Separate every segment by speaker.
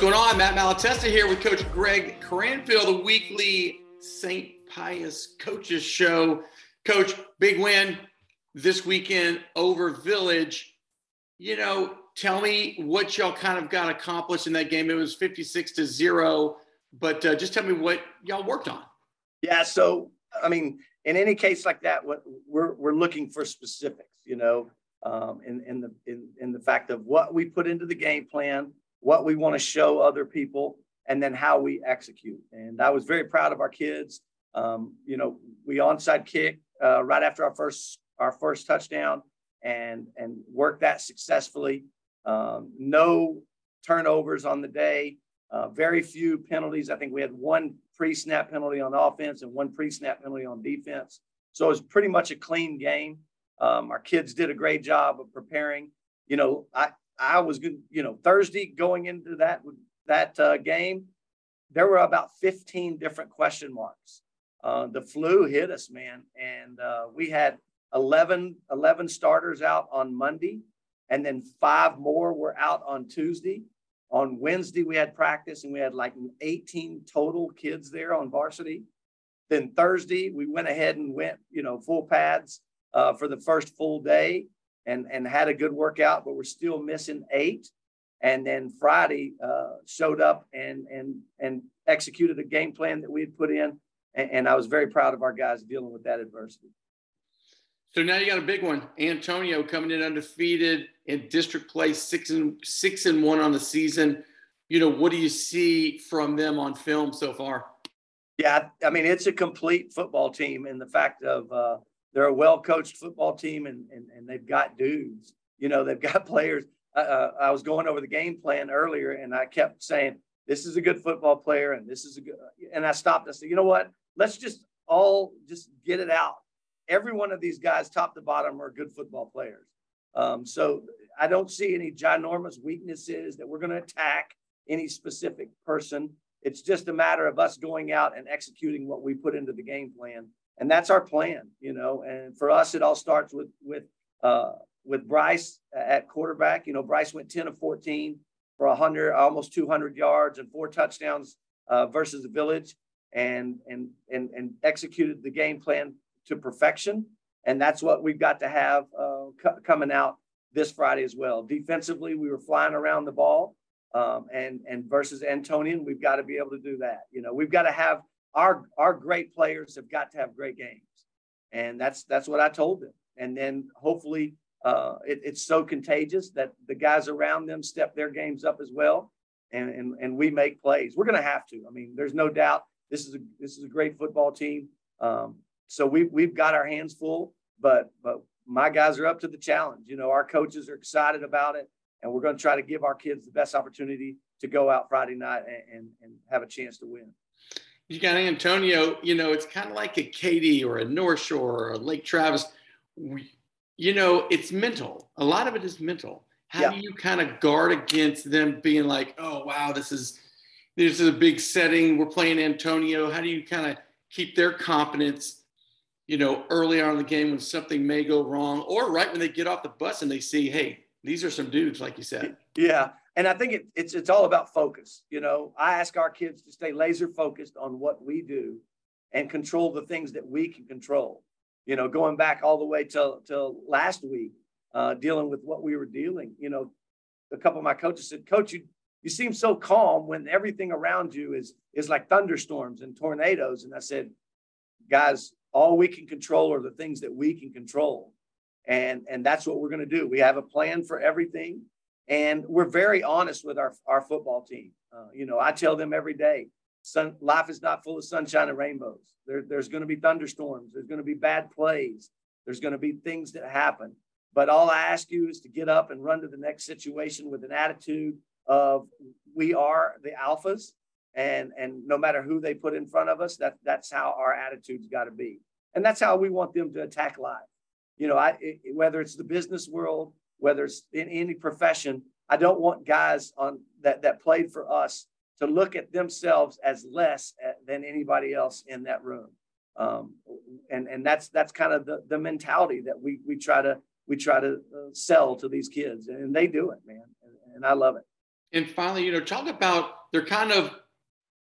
Speaker 1: What's going on? Matt Malatesta here with Coach Greg Cranfield, the weekly St. Pius Coaches Show. Coach, big win this weekend over Village. You know, tell me what y'all kind of got accomplished in that game. It was 56 to zero, but uh, just tell me what y'all worked on.
Speaker 2: Yeah. So, I mean, in any case like that, what we're, we're looking for specifics, you know, um, in, in the, in, in the fact of what we put into the game plan, what we want to show other people, and then how we execute. And I was very proud of our kids. Um, you know, we onside kick uh, right after our first our first touchdown, and and worked that successfully. Um, no turnovers on the day. Uh, very few penalties. I think we had one pre-snap penalty on offense and one pre-snap penalty on defense. So it was pretty much a clean game. Um, our kids did a great job of preparing. You know, I I was good. You know, Thursday going into that that uh, game, there were about 15 different question marks. Uh, the flu hit us, man, and uh, we had 11 11 starters out on Monday, and then five more were out on Tuesday. On Wednesday, we had practice, and we had like 18 total kids there on varsity. Then Thursday, we went ahead and went, you know, full pads uh, for the first full day and, and had a good workout, but we're still missing eight. And then Friday uh, showed up and, and, and executed a game plan that we had put in. And, and I was very proud of our guys dealing with that adversity.
Speaker 1: So now you got a big one. Antonian coming in undefeated in district play, six and six and one on the season. You know, what do you see from them on film so far?
Speaker 2: Yeah, I mean, it's a complete football team in the fact of uh, they're a well coached football team and, and, and they've got dudes. You know, they've got players. Uh, I was going over the game plan earlier and I kept saying, this is a good football player and this is a good. And I stopped. I said, you know what? Let's just all just get it out. Every one of these guys, top to bottom, are good football players. Um, so I don't see any ginormous weaknesses that we're going to attack any specific person. It's just a matter of us going out and executing what we put into the game plan and that's our plan, you know. And for us, it all starts with with uh, with Bryce at quarterback. You know, Bryce went 10 of 14 for 100, almost 200 yards and four touchdowns uh, versus the Village, and and and and executed the game plan to perfection. And that's what we've got to have uh, c- coming out this Friday as well. Defensively, we were flying around the ball, um, and and versus Antonian, we've got to be able to do that. You know, we've got to have our our great players have got to have great games, and that's that's what I told them. And then hopefully uh, it, it's so contagious that the guys around them step their games up as well, and and, and we make plays. We're going to have to. I mean, there's no doubt. This is a this is a great football team. Um, so we we've got our hands full, but but my guys are up to the challenge. You know, our coaches are excited about it, and we're going to try to give our kids the best opportunity to go out Friday night and, and, and have a chance to win
Speaker 1: you got Antonian, you know, it's kind of like a Katy or a North Shore or a Lake Travis. We, you know, it's mental. A lot of it is mental. How yeah. do you kind of guard against them being like, oh wow, this is this is a big setting. We're playing Antonian. How do you kind of keep their confidence, you know, early on in the game when something may go wrong, or right when they get off the bus and they see, hey, these are some dudes, like you said.
Speaker 2: Yeah, and I think it, it's it's all about focus. You know, I ask our kids to stay laser focused on what we do and control the things that we can control. You know, going back all the way till till last week, uh, dealing with what we were dealing. You know, a couple of my coaches said, "Coach, you you seem so calm when everything around you is is like thunderstorms and tornadoes." And I said, "Guys, all we can control are the things that we can control." And, and that's what we're going to do. We have a plan for everything. And we're very honest with our, our football team. Uh, you know, I tell them every day, sun, life is not full of sunshine and rainbows. There, there's going to be thunderstorms. There's going to be bad plays. There's going to be things that happen. But all I ask you is to get up and run to the next situation with an attitude of we are the alphas, and and no matter who they put in front of us, that that's how our attitude's got to be, and that's how we want them to attack life. You know, I it, whether it's the business world whether it's in any profession. I don't want guys on that that played for us to look at themselves as less than anybody else in that room. Um, and and that's that's kind of the, the mentality that we we try to we try to uh, sell to these kids, and they do it, man. And, and I love it.
Speaker 1: And finally, you know, talk about they're kind of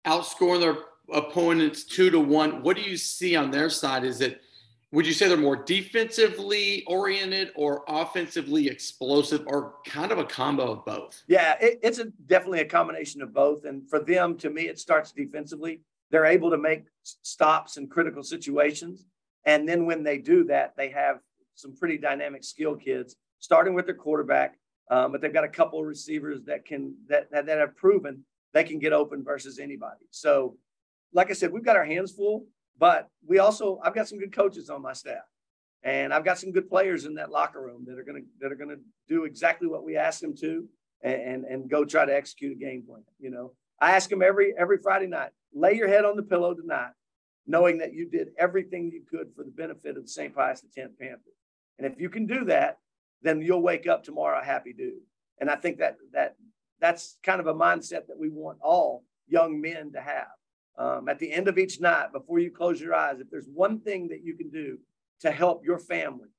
Speaker 1: outscoring their opponents two to one. What do you see on their side? Is it would you say they're more defensively oriented or offensively explosive or kind of a combo of both?
Speaker 2: Yeah, it, it's a, definitely a combination of both. And for them, to me, it starts defensively. They're able to make stops in critical situations. And then when they do that, they have some pretty dynamic skill kids, starting with their quarterback. Um, but they've got a couple of receivers that can that, that that have proven they can get open versus anybody. So, like I said, we've got our hands full. But we also, I've got some good coaches on my staff, and I've got some good players in that locker room that are gonna that are gonna do exactly what we ask them to, and and, and go try to execute a game plan. You know, I ask them every every Friday night, lay your head on the pillow tonight, knowing that you did everything you could for the benefit of the St. Pius X Panthers. And if you can do that, then you'll wake up tomorrow a happy dude. And I think that that that's kind of a mindset that we want all young men to have um, at the end of each night, before you close your eyes, if there's one thing that you can do to help your family,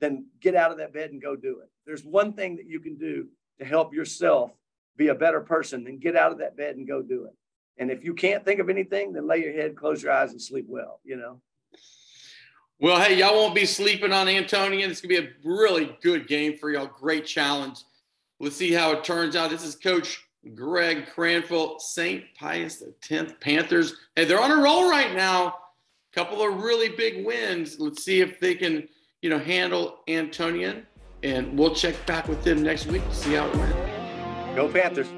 Speaker 2: then get out of that bed and go do it. If there's one thing that you can do to help yourself be a better person, then get out of that bed and go do it. And if you can't think of anything, then lay your head, close your eyes, and sleep well, you know?
Speaker 1: Well, hey, y'all won't be sleeping on Antonian. It's going to be a really good game for y'all. Great challenge. Let's see how it turns out. This is Coach Greg Cranfield, St. Pius X Panthers. Hey, they're on a roll right now. Couple of really big wins. Let's see if they can, you know, handle Antonian. And we'll check back with them next week to see how it went.
Speaker 2: Go Panthers.